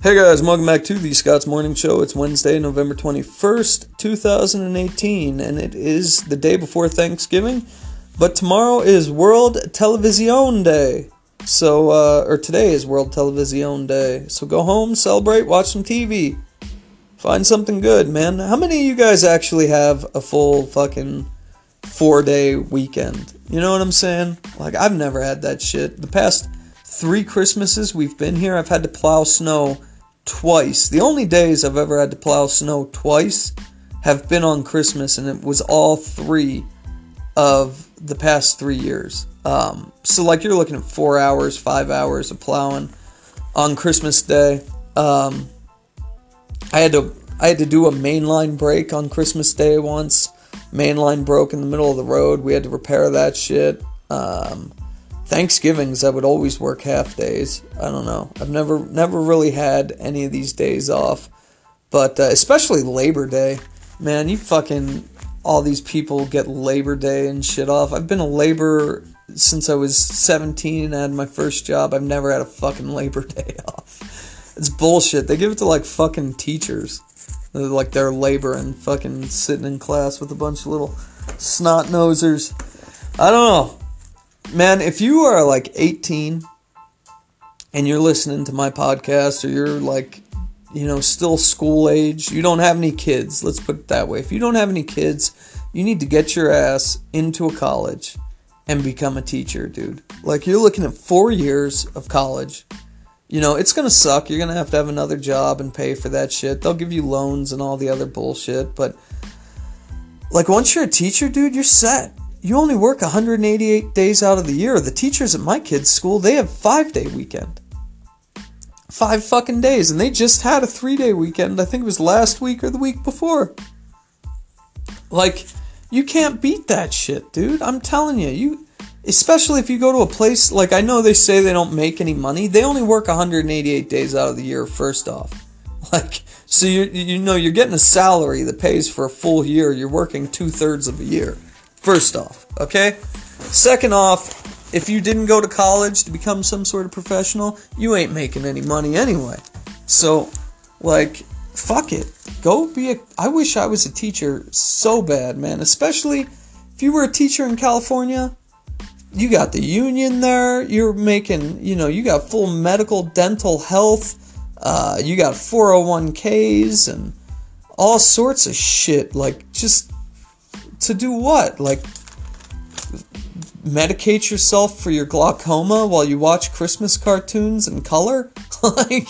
Hey guys, welcome back to the Scott's Morning Show. It's Wednesday, November 21st, 2018, and it is the day before Thanksgiving. But tomorrow is World Television Day. So, uh, or today is World Television Day. So go home, celebrate, watch some TV. Find something good, man. How many of you guys actually have a full fucking four day weekend? You know what I'm saying? Like, I've never had that shit. The past three Christmases we've been here, I've had to plow snow twice. The only days I've ever had to plow snow twice have been on Christmas, and it was all three of the past three years. Um, so, like, you're looking at four hours, five hours of plowing on Christmas Day. Um, I had to I had to do a mainline break on Christmas Day once. Mainline broke in the middle of the road. We had to repair that shit. Um, Thanksgivings I would always work half days. I don't know. I've never never really had any of these days off, but uh, especially Labor Day. Man, you fucking all these people get Labor Day and shit off. I've been a labor since I was 17 and I had my first job. I've never had a fucking Labor Day off. It's bullshit. They give it to like fucking teachers. They're like they're laboring, fucking sitting in class with a bunch of little snot nosers. I don't know. Man, if you are like 18 and you're listening to my podcast or you're like, you know, still school age, you don't have any kids, let's put it that way. If you don't have any kids, you need to get your ass into a college and become a teacher, dude. Like, you're looking at four years of college. You know, it's gonna suck. You're gonna have to have another job and pay for that shit. They'll give you loans and all the other bullshit, but like, once you're a teacher, dude, you're set you only work 188 days out of the year. The teachers at my kids' school, they have five day weekend. Five fucking days, and they just had a three day weekend. I think it was last week or the week before. Like, you can't beat that shit, dude. I'm telling you, you especially if you go to a place like I know they say they don't make any money. They only work 188 days out of the year. First off, like so you you know you're getting a salary that pays for a full year. You're working two thirds of a year. First off, okay? Second off, if you didn't go to college to become some sort of professional, you ain't making any money anyway. So, like, fuck it. Go be a. I wish I was a teacher so bad, man. Especially if you were a teacher in California. You got the union there. You're making, you know, you got full medical, dental, health. Uh, you got 401ks and all sorts of shit. Like, just to do what? Like medicate yourself for your glaucoma while you watch Christmas cartoons in color? like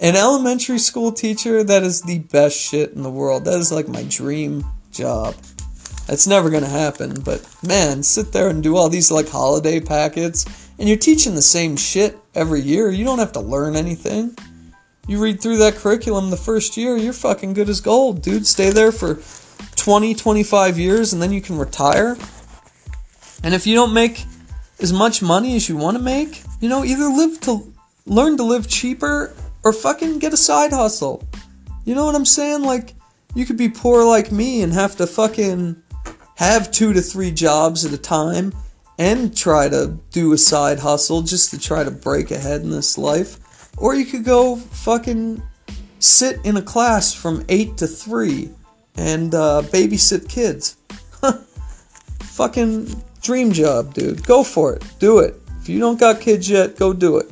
an elementary school teacher, that is the best shit in the world. That is like my dream job. That's never gonna happen, but man, sit there and do all these like holiday packets, and you're teaching the same shit every year. You don't have to learn anything. You read through that curriculum the first year, you're fucking good as gold, dude. Stay there for 20, 25 years and then you can retire. And if you don't make as much money as you want to make, you know, either live to learn to live cheaper or fucking get a side hustle. You know what I'm saying? Like, you could be poor like me and have to fucking have two to three jobs at a time and try to do a side hustle just to try to break ahead in this life. Or you could go fucking sit in a class from 8 to 3 and uh, babysit kids. Fucking dream job, dude. Go for it. Do it. If you don't got kids yet, go do it.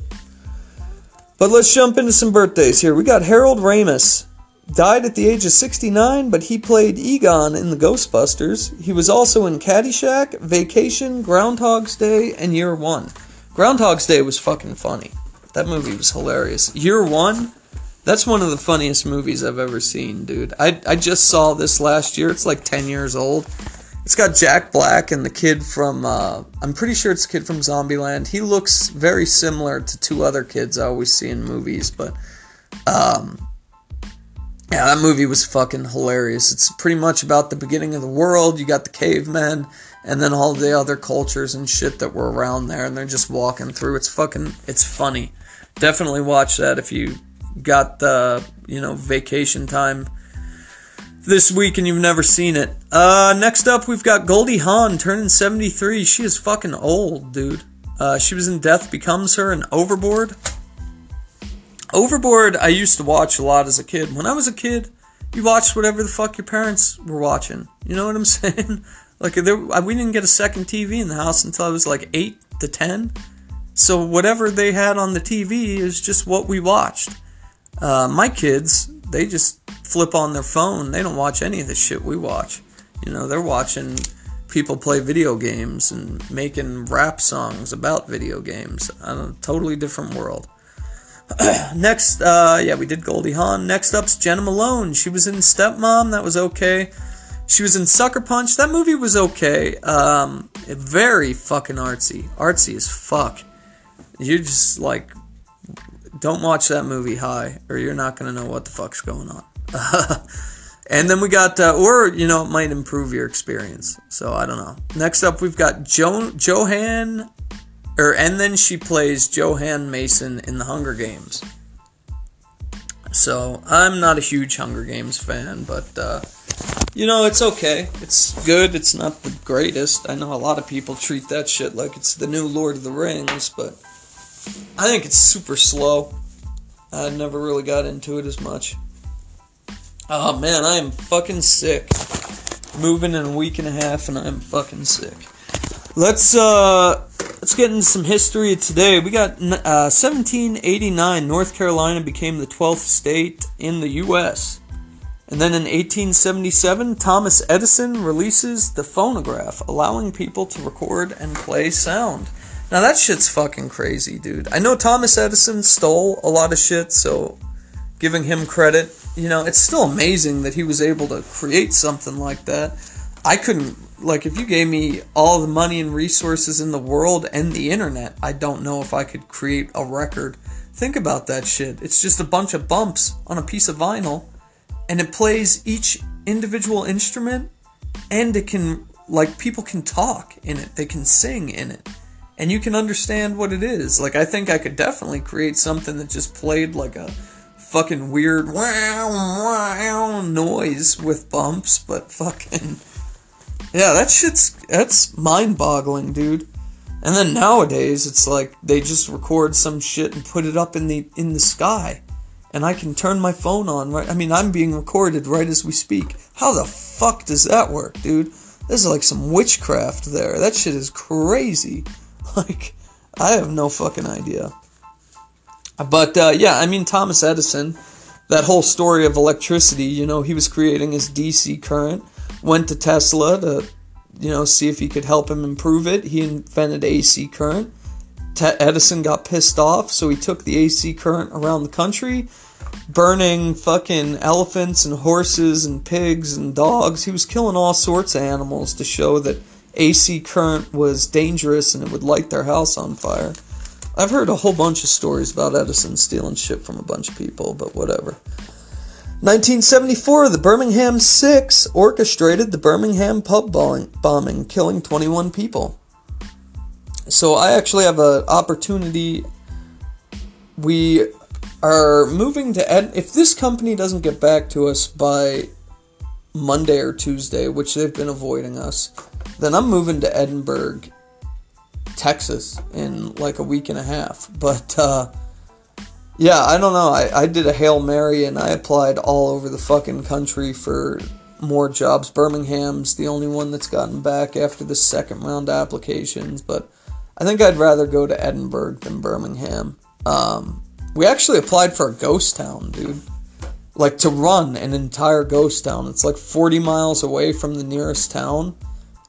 But let's jump into some birthdays here. We got Harold Ramis. Died at the age of 69, but he played Egon in the Ghostbusters. He was also in Caddyshack, Vacation, Groundhog's Day, and Year One. Groundhog's Day was fucking funny. That movie was hilarious. Year One, that's one of the funniest movies I've ever seen, dude. I, I just saw this last year. It's like 10 years old. It's got Jack Black and the kid from, uh, I'm pretty sure it's the kid from Zombieland. He looks very similar to two other kids I always see in movies, but, um, yeah, that movie was fucking hilarious. It's pretty much about the beginning of the world. You got the cavemen and then all the other cultures and shit that were around there, and they're just walking through. It's fucking, it's funny. Definitely watch that if you got the you know vacation time this week and you've never seen it. Uh, next up, we've got Goldie Hawn turning 73. She is fucking old, dude. Uh, she was in Death Becomes Her and Overboard. Overboard, I used to watch a lot as a kid. When I was a kid, you watched whatever the fuck your parents were watching. You know what I'm saying? like there, we didn't get a second TV in the house until I was like eight to ten. So whatever they had on the TV is just what we watched. Uh, my kids, they just flip on their phone. They don't watch any of the shit we watch. You know, they're watching people play video games and making rap songs about video games. on A totally different world. Next, uh, yeah, we did Goldie Hawn. Next up's Jena Malone. She was in Stepmom. That was okay. She was in Sucker Punch. That movie was okay. Um, very fucking artsy. Artsy as fuck. You're just like don't watch that movie high, or you're not gonna know what the fuck's going on. and then we got, uh, or you know, it might improve your experience. So I don't know. Next up, we've got jo- Johan, or and then she plays Johan Mason in the Hunger Games. So I'm not a huge Hunger Games fan, but uh, you know it's okay. It's good. It's not the greatest. I know a lot of people treat that shit like it's the new Lord of the Rings, but I think it's super slow. I never really got into it as much. Oh man, I am fucking sick. Moving in a week and a half, and I'm fucking sick. Let's uh, let's get into some history today. We got uh, 1789. North Carolina became the 12th state in the U.S. And then in 1877, Thomas Edison releases the phonograph, allowing people to record and play sound. Now that shit's fucking crazy, dude. I know Thomas Edison stole a lot of shit, so giving him credit you know, it's still amazing that he was able to create something like that. I couldn't, like, if you gave me all the money and resources in the world and the internet, I don't know if I could create a record. Think about that shit. It's just a bunch of bumps on a piece of vinyl, and it plays each individual instrument, and it can, like, people can talk in it, they can sing in it, and you can understand what it is. Like, I think I could definitely create something that just played like a fucking weird wow, wow noise with bumps, but fucking yeah, that shit's that's mind-boggling, dude. And then nowadays, it's like they just record some shit and put it up in the in the sky, and I can turn my phone on right. I mean, I'm being recorded right as we speak. How the fuck does that work, dude? This is like some witchcraft there. That shit is crazy. Like, I have no fucking idea. But uh, yeah, I mean, Thomas Edison, that whole story of electricity, you know, he was creating his DC current, went to Tesla to, you know, see if he could help him improve it. He invented AC current. Te- Edison got pissed off, so he took the AC current around the country, burning fucking elephants and horses and pigs and dogs. He was killing all sorts of animals to show that AC current was dangerous and it would light their house on fire. I've heard a whole bunch of stories about Edison stealing shit from a bunch of people, but whatever. 1974, the Birmingham Six orchestrated the Birmingham pub bombing, killing 21 people. So I actually have an opportunity. We are moving to Ed. If this company doesn't get back to us by Monday or Tuesday, which they've been avoiding us, then I'm moving to Edinburg Texas in like a week and a half. But uh, yeah, I don't know. I, I did a Hail Mary and I applied all over the fucking country for more jobs. Birmingham's the only one that's gotten back after the second round applications, but I think I'd rather go to Edinburg than Birmingham. Um, we actually applied for a ghost town, dude. Like to run an entire ghost town. It's like 40 miles away from the nearest town.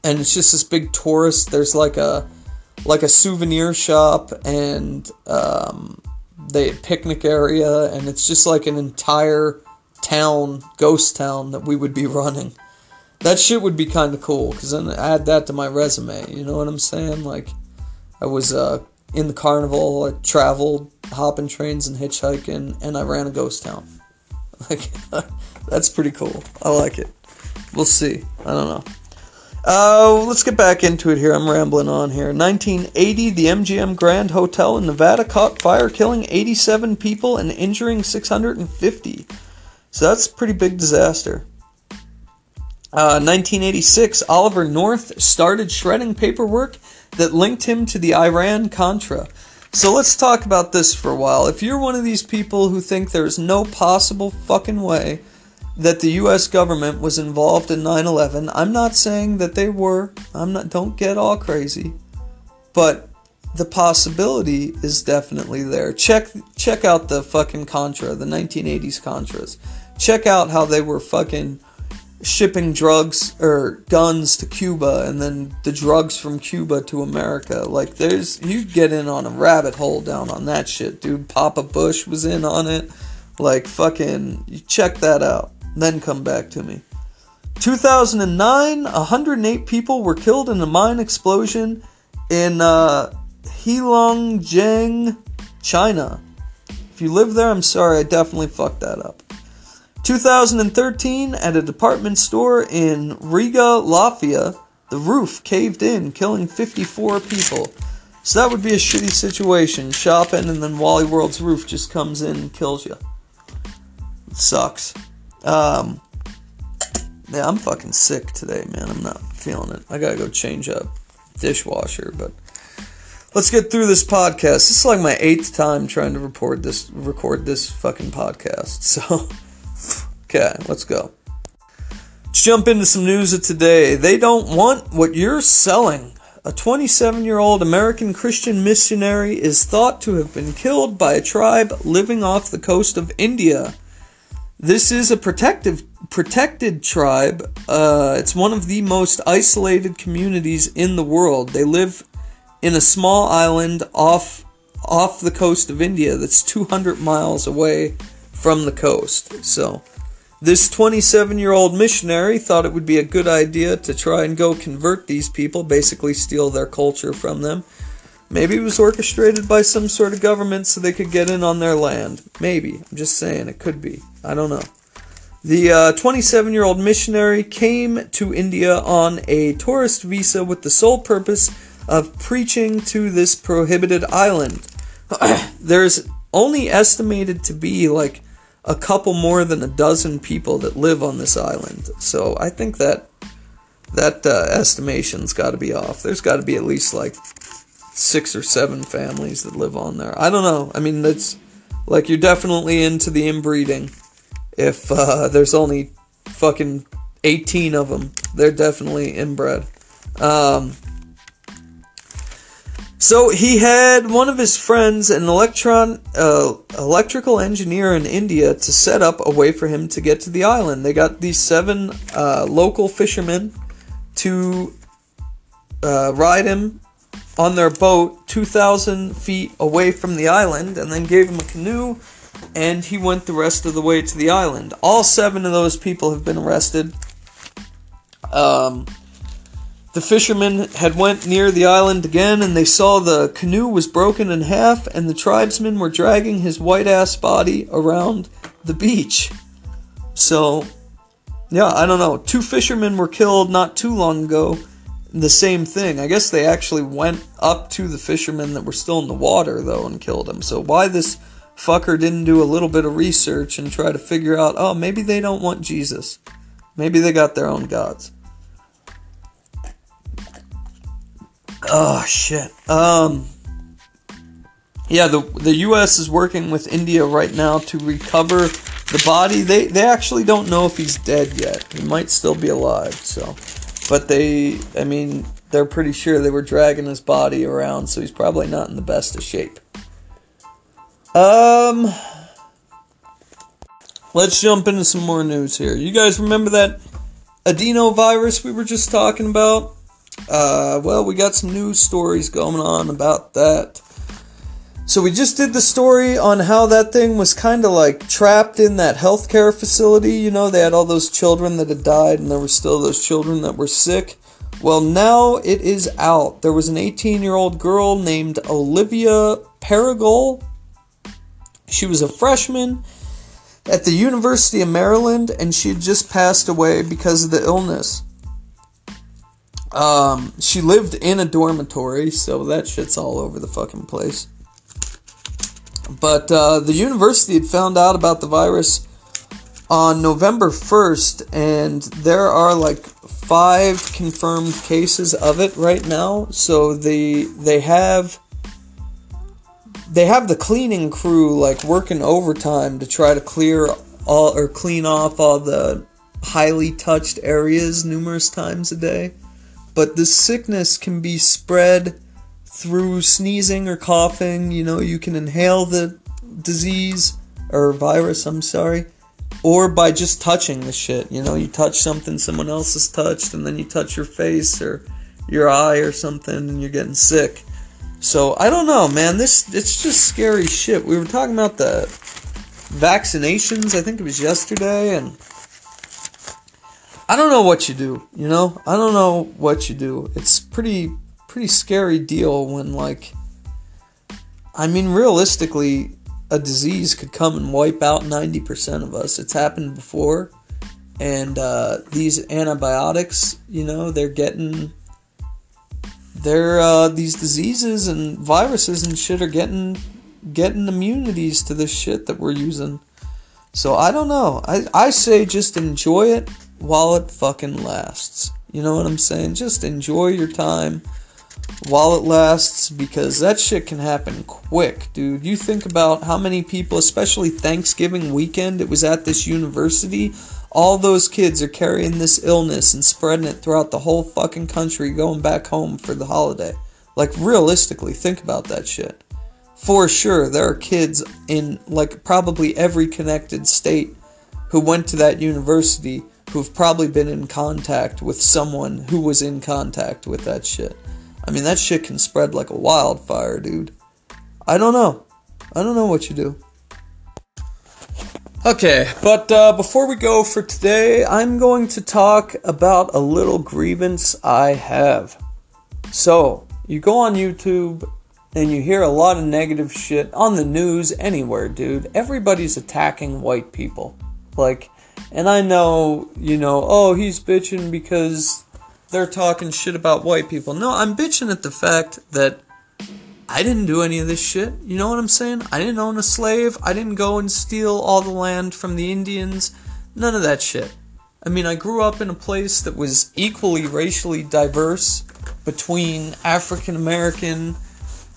And it's just this big tourist. There's like a like a souvenir shop and um, the picnic area, and it's just like an entire town, ghost town that we would be running. That shit would be kind of cool because then add that to my resume. You know what I'm saying? Like, I was uh, in the carnival, I traveled, hopping trains and hitchhiking, and I ran a ghost town. Like, that's pretty cool. I like it. We'll see. I don't know. Uh, let's get back into it here. I'm rambling on here. 1980, the MGM Grand Hotel in Nevada caught fire, killing 87 people and injuring 650. So that's pretty big disaster. Uh, 1986, Oliver North started shredding paperwork that linked him to the Iran Contra. So let's talk about this for a while. If you're one of these people who think there's no possible fucking way that the US government was involved in 9/11, I'm not saying that they were. I'm not don't get all crazy. But the possibility is definitely there. Check check out the fucking Contra, the 1980s Contras. Check out how they were fucking shipping drugs or guns to Cuba and then the drugs from Cuba to America. Like there's you get in on a rabbit hole down on that shit, dude. Papa Bush was in on it. Like fucking you check that out. Then come back to me. 2009, 108 people were killed in a mine explosion in uh, Heilongjiang, China. If you live there, I'm sorry, I definitely fucked that up. 2013, at a department store in Riga, Latvia, the roof caved in, killing 54 people. So that would be a shitty situation. Shopping, and then Wally World's roof just comes in and kills you. It sucks. Um, yeah, I'm fucking sick today, man. I'm not feeling it. I gotta go change up dishwasher, but let's get through this podcast. This is like my eighth time trying to record this record this fucking podcast. So Okay, let's go. Let's jump into some news of today. They don't want what you're selling. A 27 year old American Christian missionary is thought to have been killed by a tribe living off the coast of India. This is a protective protected tribe. Uh, it's one of the most isolated communities in the world. They live in a small island off off the coast of India that's 200 miles away from the coast. So this 27 year old missionary thought it would be a good idea to try and go convert these people, basically steal their culture from them. Maybe it was orchestrated by some sort of government so they could get in on their land. Maybe. I'm just saying, it could be. I don't know. The 27 uh, year old missionary came to India on a tourist visa with the sole purpose of preaching to this prohibited island. There's only estimated to be like a couple more than a dozen people that live on this island. So I think that that uh, estimation's got to be off. There's got to be at least like six or seven families that live on there. I don't know. I mean, that's like you're definitely into the inbreeding. If uh, there's only fucking 18 of them, they're definitely inbred. Um, so he had one of his friends, an electron uh, electrical engineer in India, to set up a way for him to get to the island. They got these seven uh, local fishermen to uh, ride him on their boat 2,000 feet away from the island, and then gave him a canoe, and he went the rest of the way to the island. All seven of those people have been arrested. Um, the fishermen had went near the island again, and they saw the canoe was broken in half, and the tribesmen were dragging his white ass body around the beach. So, yeah, I don't know. Two fishermen were killed not too long ago. The same thing. I guess they actually went up to the fishermen that were still in the water, though, and killed them. So, why this fucker didn't do a little bit of research and try to figure out, oh, maybe they don't want Jesus. Maybe they got their own gods. Oh shit. Um. Yeah, the the U.S. is working with India right now to recover the body. They they actually don't know if he's dead yet. He might still be alive. So, but they, I mean, they're pretty sure they were dragging his body around, so he's probably not in the best of shape. Um. Let's jump into some more news here. You guys remember that adenovirus we were just talking about? Uh, well, we got some news stories going on about that. So we just did the story on how that thing was kind of like trapped in that healthcare facility. You know, they had all those children that had died, and there were still those children that were sick. Well, now it is out. There was an 18 year old girl named Olivia Paregol. She was a freshman at the University of Maryland, and she had just passed away because of the illness. Um, she lived in a dormitory, so that shit's all over the fucking place. But uh, the university had found out about the virus on November 1st, and there are like five confirmed cases of it right now. So they they have they have the cleaning crew like working overtime to try to clear all or clean off all the highly touched areas numerous times a day. But this sickness can be spread through sneezing or coughing. You know, you can inhale the disease or virus, I'm sorry, or by just touching the shit. You know, you touch something someone else has touched, and then you touch your face or your eye or something, and you're getting sick. So I don't know, man. This it's just scary shit. We were talking about the vaccinations. I think it was yesterday, and I don't know what you do. You know, I don't know what you do. It's pretty pretty scary deal when like. I mean, realistically, a disease could come and wipe out 90% of us. It's happened before. And uh, these antibiotics, you know, they're getting. They're, uh, these diseases and viruses and shit are getting getting immunities to this shit that we're using. So I don't know. I, I say just enjoy it while it fucking lasts. You know what I'm saying? Just enjoy your time while it lasts because that shit can happen quick, dude. You think about how many people, especially Thanksgiving weekend, it was at this university. All those kids are carrying this illness and spreading it throughout the whole fucking country going back home for the holiday. Like, realistically, think about that shit. For sure, there are kids in, like, probably every connected state who went to that university who've probably been in contact with someone who was in contact with that shit. I mean, that shit can spread like a wildfire, dude. I don't know. I don't know what you do. Okay, but uh, before we go for today, I'm going to talk about a little grievance I have. So, you go on YouTube and you hear a lot of negative shit on the news anywhere, dude. Everybody's attacking white people. Like, and I know, you know, oh, he's bitching because they're talking shit about white people. No, I'm bitching at the fact that I didn't do any of this shit. You know what I'm saying? I didn't own a slave. I didn't go and steal all the land from the Indians. None of that shit. I mean, I grew up in a place that was equally racially diverse between African American,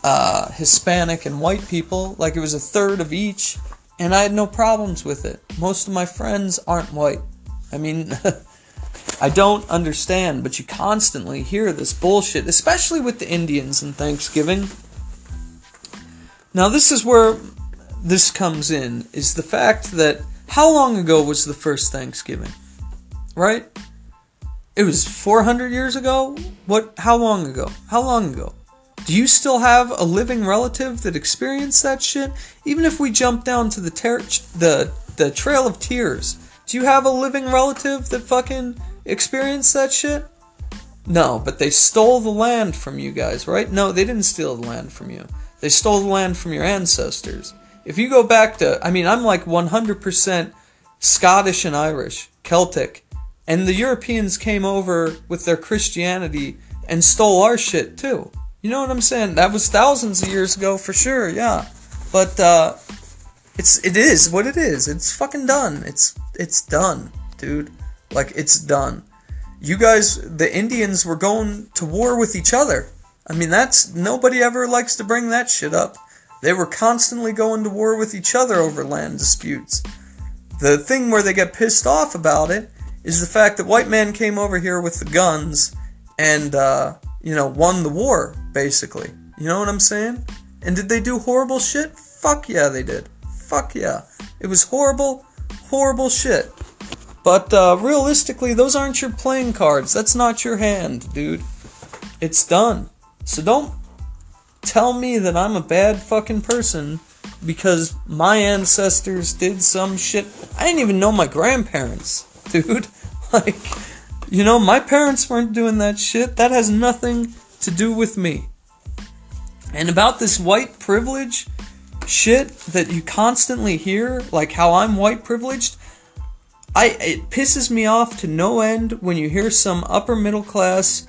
uh, Hispanic, and white people. Like it was a third of each, and I had no problems with it. Most of my friends aren't white. I mean, I don't understand, but you constantly hear this bullshit, especially with the Indians and Thanksgiving. Now, this is where this comes in is the fact that how long ago was the first Thanksgiving? Right? It was 400 years ago? What how long ago? How long ago? Do you still have a living relative that experienced that shit? Even if we jump down to the ter- the the Trail of Tears, do you have a living relative that fucking experienced that shit? No, but they stole the land from you guys, right? No, they didn't steal the land from you. They stole the land from your ancestors. If you go back to, I mean, I'm like 100% Scottish and Irish, Celtic, and the Europeans came over with their Christianity and stole our shit too. You know what I'm saying? That was thousands of years ago for sure, yeah. But uh it's it is what it is. It's fucking done. It's it's done, dude. Like it's done. You guys, the Indians were going to war with each other. I mean, that's nobody ever likes to bring that shit up. They were constantly going to war with each other over land disputes. The thing where they get pissed off about it is the fact that white man came over here with the guns and, uh, you know, won the war, basically. You know what I'm saying? And did they do horrible shit? Fuck yeah, they did. Fuck yeah. It was horrible, horrible shit. But uh, realistically, those aren't your playing cards. That's not your hand, dude. It's done. So don't tell me that I'm a bad fucking person because my ancestors did some shit. I didn't even know my grandparents, dude. Like, you know, my parents weren't doing that shit. That has nothing to do with me. And about this white privilege shit that you constantly hear, like how I'm white privileged, I it pisses me off to no end when you hear some upper middle class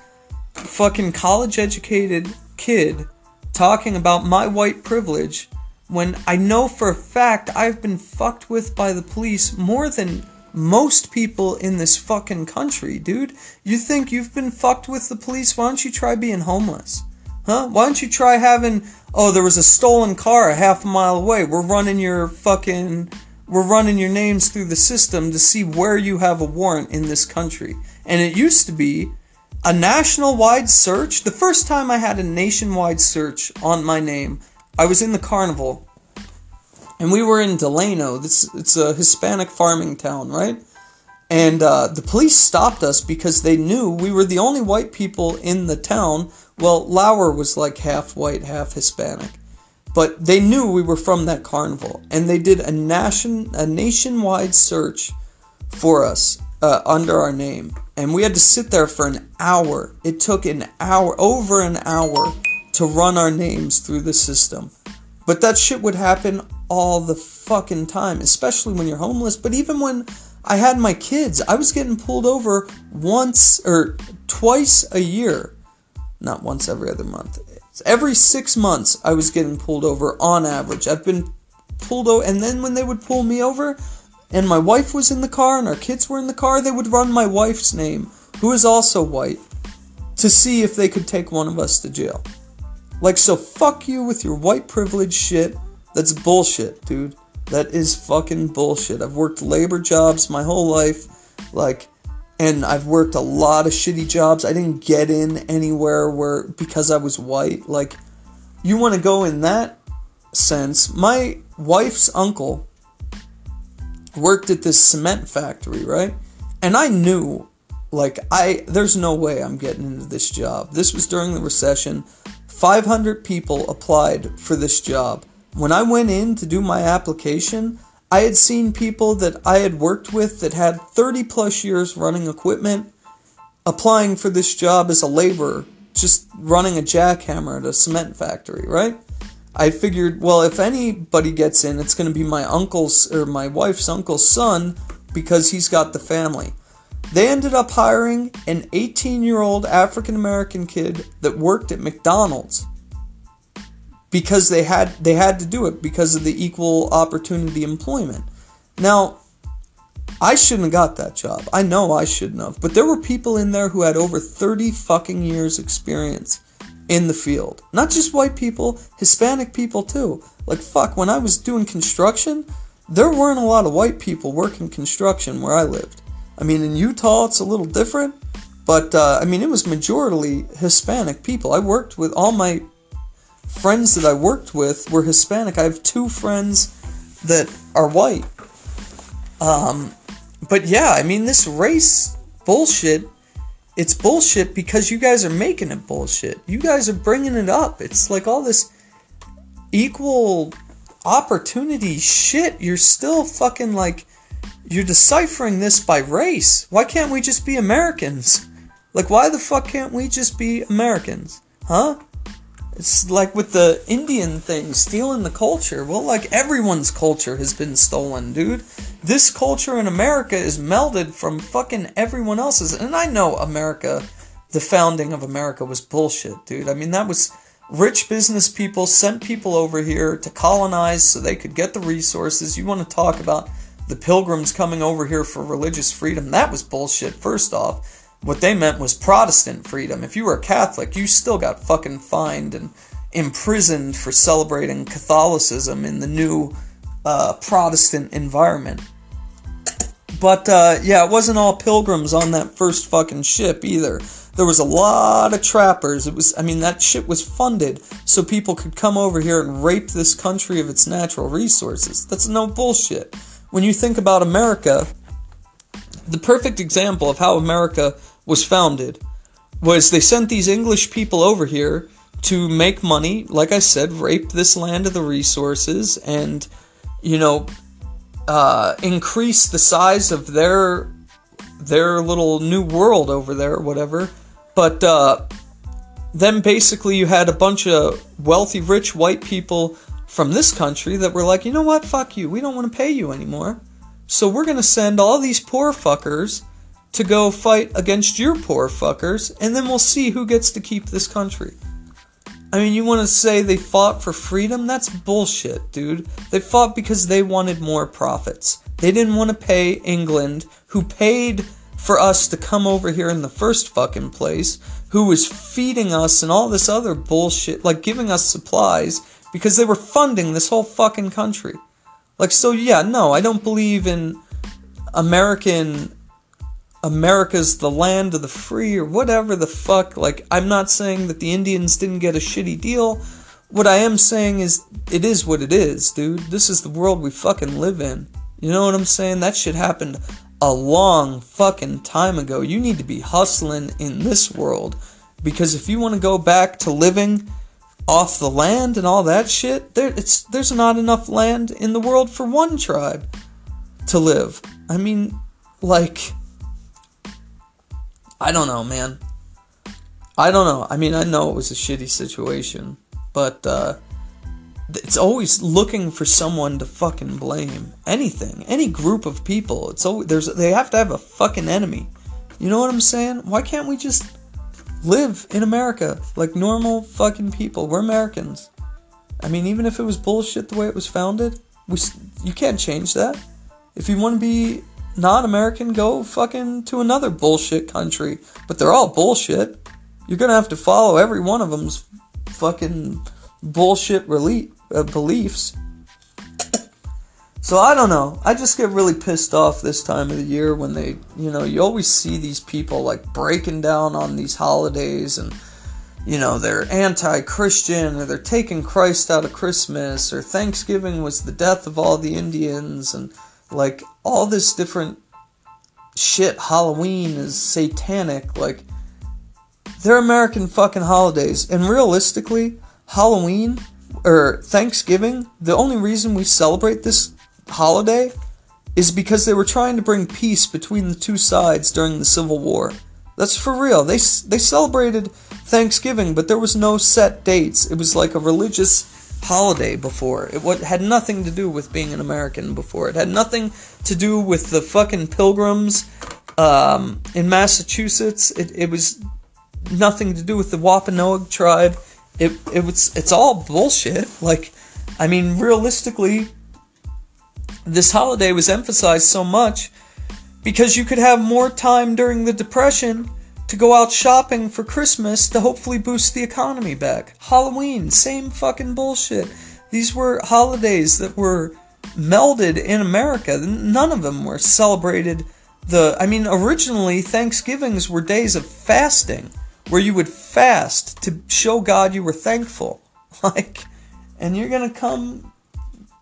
fucking college educated kid talking about my white privilege when I know for a fact I've been fucked with by the police more than most people in this fucking country, dude. You think you've been fucked with the police? Why don't you try being homeless? Huh? Why don't you try having, oh, there was a stolen car a half a mile away. We're running your fucking, we're running your names through the system to see where you have a warrant in this country. And it used to be a national wide search. The first time I had a nationwide search on my name, I was in the carnival. And we were in Delano. This it's a Hispanic farming town, right? And uh, the police stopped us because they knew we were the only white people in the town. Well, Lauer was like half white, half Hispanic. But they knew we were from that carnival. And they did a, nation, a nationwide search for us uh, under our name. And we had to sit there for an hour. It took an hour, over an hour, to run our names through the system. But that shit would happen all the fucking time, especially when you're homeless. But even when I had my kids. I was getting pulled over once or twice a year. Not once every other month. Every six months, I was getting pulled over on average. I've been pulled over, and then when they would pull me over, and my wife was in the car and our kids were in the car, they would run my wife's name, who is also white, to see if they could take one of us to jail. Like, so fuck you with your white privilege shit. That's bullshit, dude. That is fucking bullshit. I've worked labor jobs my whole life, like, and I've worked a lot of shitty jobs. I didn't get in anywhere where because I was white. Like, you want to go in that sense. My wife's uncle worked at this cement factory, right? And I knew, like, I there's no way I'm getting into this job. This was during the recession. 500 people applied for this job. When I went in to do my application, I had seen people that I had worked with that had 30 plus years running equipment applying for this job as a laborer, just running a jackhammer at a cement factory, right? I figured, well, if anybody gets in, it's going to be my uncle's or my wife's uncle's son because he's got the family. They ended up hiring an 18 year old African American kid that worked at McDonald's because they had they had to do it because of the equal opportunity employment. Now, I shouldn't have got that job. I know I shouldn't have. But there were people in there who had over 30 fucking years experience in the field. Not just white people, Hispanic people too. Like fuck, when I was doing construction, there weren't a lot of white people working construction where I lived. I mean, in Utah it's a little different, but uh, I mean it was majority Hispanic people. I worked with all my friends that I worked with were Hispanic. I have two friends that are white. Um, but yeah, I mean, this race bullshit, it's bullshit because you guys are making it bullshit. You guys are bringing it up. It's like all this equal opportunity shit. You're still fucking like, you're deciphering this by race. Why can't we just be Americans? Like, why the fuck can't we just be Americans? Huh? It's like with the Indian thing, stealing the culture. Well, like everyone's culture has been stolen, dude. This culture in America is melded from fucking everyone else's. And I know America, the founding of America was bullshit, dude. I mean, that was rich business people sent people over here to colonize so they could get the resources. You want to talk about the pilgrims coming over here for religious freedom? That was bullshit, first off. What they meant was Protestant freedom. If you were a Catholic, you still got fucking fined and imprisoned for celebrating Catholicism in the new uh, Protestant environment. But uh, yeah, it wasn't all pilgrims on that first fucking ship either. There was a lot of trappers. It was, I mean, that ship was funded so people could come over here and rape this country of its natural resources. That's no bullshit. When you think about America, the perfect example of how America was founded was they sent these English people over here to make money, like I said, rape this land of the resources and, you know, uh, increase the size of their their little new world over there or whatever. But uh, then basically you had a bunch of wealthy, rich white people from this country that were like, you know what, fuck you, we don't want to pay you anymore. So we're going to send all these poor fuckers to go fight against your poor fuckers, and then we'll see who gets to keep this country. I mean, you want to say they fought for freedom? That's bullshit, dude. They fought because they wanted more profits. They didn't want to pay England, who paid for us to come over here in the first fucking place, who was feeding us and all this other bullshit, like giving us supplies because they were funding this whole fucking country. Like, so yeah, no, I don't believe in American. America's the land of the free or whatever the fuck. Like, I'm not saying that the Indians didn't get a shitty deal. What I am saying is, it is what it is, dude. This is the world we fucking live in. You know what I'm saying? That shit happened a long fucking time ago. You need to be hustling in this world because if you want to go back to living off the land and all that shit, there it's there's not enough land in the world for one tribe to live. I mean, like I don't know, man. I don't know. I mean, I know it was a shitty situation, but uh it's always looking for someone to fucking blame. Anything, any group of people. It's always there's they have to have a fucking enemy. You know what I'm saying? Why can't we just live in America like normal fucking people? We're Americans. I mean, even if it was bullshit the way it was founded, we you can't change that. If you want to be not American, go fucking to another bullshit country. But they're all bullshit. You're gonna have to follow every one of them's fucking bullshit relief uh, beliefs. So I don't know. I just get really pissed off this time of the year when they, you know, you always see these people like breaking down on these holidays and you know, they're anti-Christian or they're taking Christ out of Christmas or Thanksgiving was the death of all the Indians and like all this different shit. Halloween is satanic. Like they're American fucking holidays. And realistically Halloween or Thanksgiving, the only reason we celebrate this holiday is because they were trying to bring peace between the two sides during the Civil War. That's for real. They they celebrated Thanksgiving, but there was no set dates. It was like a religious holiday before. It what had nothing to do with being an American before. It had nothing to do with the fucking pilgrims um, in Massachusetts. It it was nothing to do with the Wampanoag tribe it it was it's all bullshit. Like, I mean, realistically, this holiday was emphasized so much because you could have more time during the depression to go out shopping for Christmas to hopefully boost the economy back. Halloween, same fucking bullshit. These were holidays that were melded in America. None of them were celebrated the I mean originally Thanksgivings were days of fasting where you would fast to show God you were thankful. Like, and you're gonna come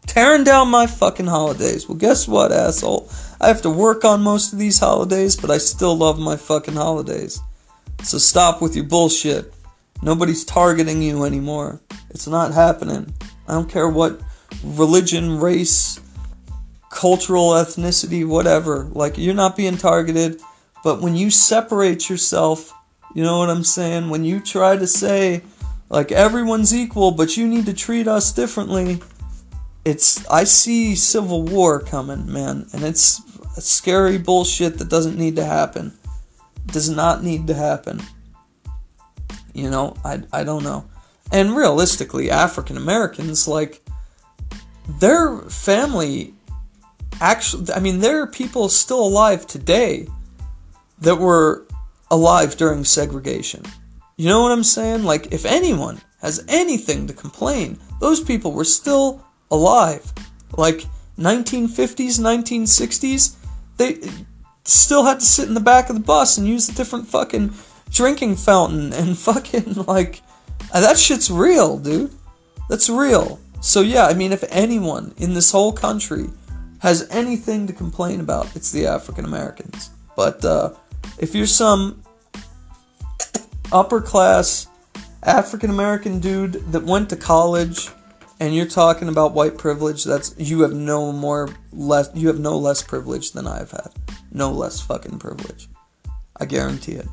tearing down my fucking holidays. Well, guess what, asshole? I have to work on most of these holidays, but I still love my fucking holidays. So stop with your bullshit. Nobody's targeting you anymore. It's not happening. I don't care what religion, race, cultural ethnicity, whatever. Like, you're not being targeted. But when you separate yourself you know what I'm saying? When you try to say, like, everyone's equal, but you need to treat us differently, it's, I see civil war coming, man, and it's scary bullshit that doesn't need to happen. Does not need to happen. You know, I, I don't know. And realistically, African Americans, like, their family actually, I mean, there are people still alive today that were alive during segregation. You know what I'm saying? Like, if anyone has anything to complain, those people were still alive. Like, 1950s, 1960s, they still had to sit in the back of the bus and use a different fucking drinking fountain and fucking, like, that shit's real, dude. That's real. So, yeah, I mean, if anyone in this whole country has anything to complain about, it's the African Americans. But, uh, if you're some upper class African American dude that went to college and you're talking about white privilege, that's you have no more less you have no less privilege than I've had. No less fucking privilege. I guarantee it.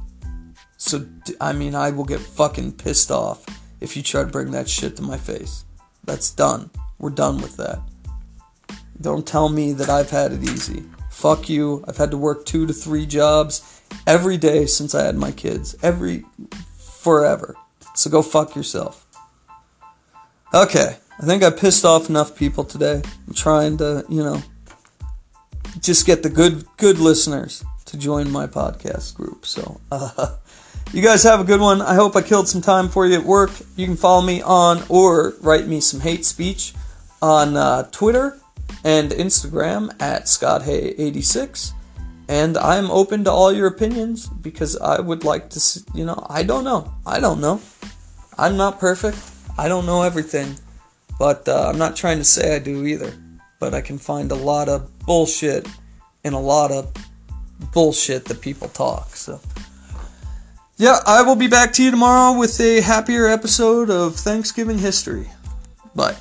So I mean, I will get fucking pissed off if you try to bring that shit to my face. That's done. We're done with that. Don't tell me that I've had it easy. Fuck you. I've had to work 2 to 3 jobs every day since I had my kids. Every forever. So go fuck yourself. Okay, I think I pissed off enough people today. I'm trying to, you know, just get the good good listeners to join my podcast group. So, uh, you guys have a good one. I hope I killed some time for you at work. You can follow me on or write me some hate speech on uh, Twitter and Instagram at ScottHay86. And I'm open to all your opinions because I would like to, you know, I don't know. I don't know. I'm not perfect. I don't know everything. But uh, I'm not trying to say I do either. But I can find a lot of bullshit and a lot of bullshit that people talk. So, yeah, I will be back to you tomorrow with a happier episode of Thanksgiving history. Bye.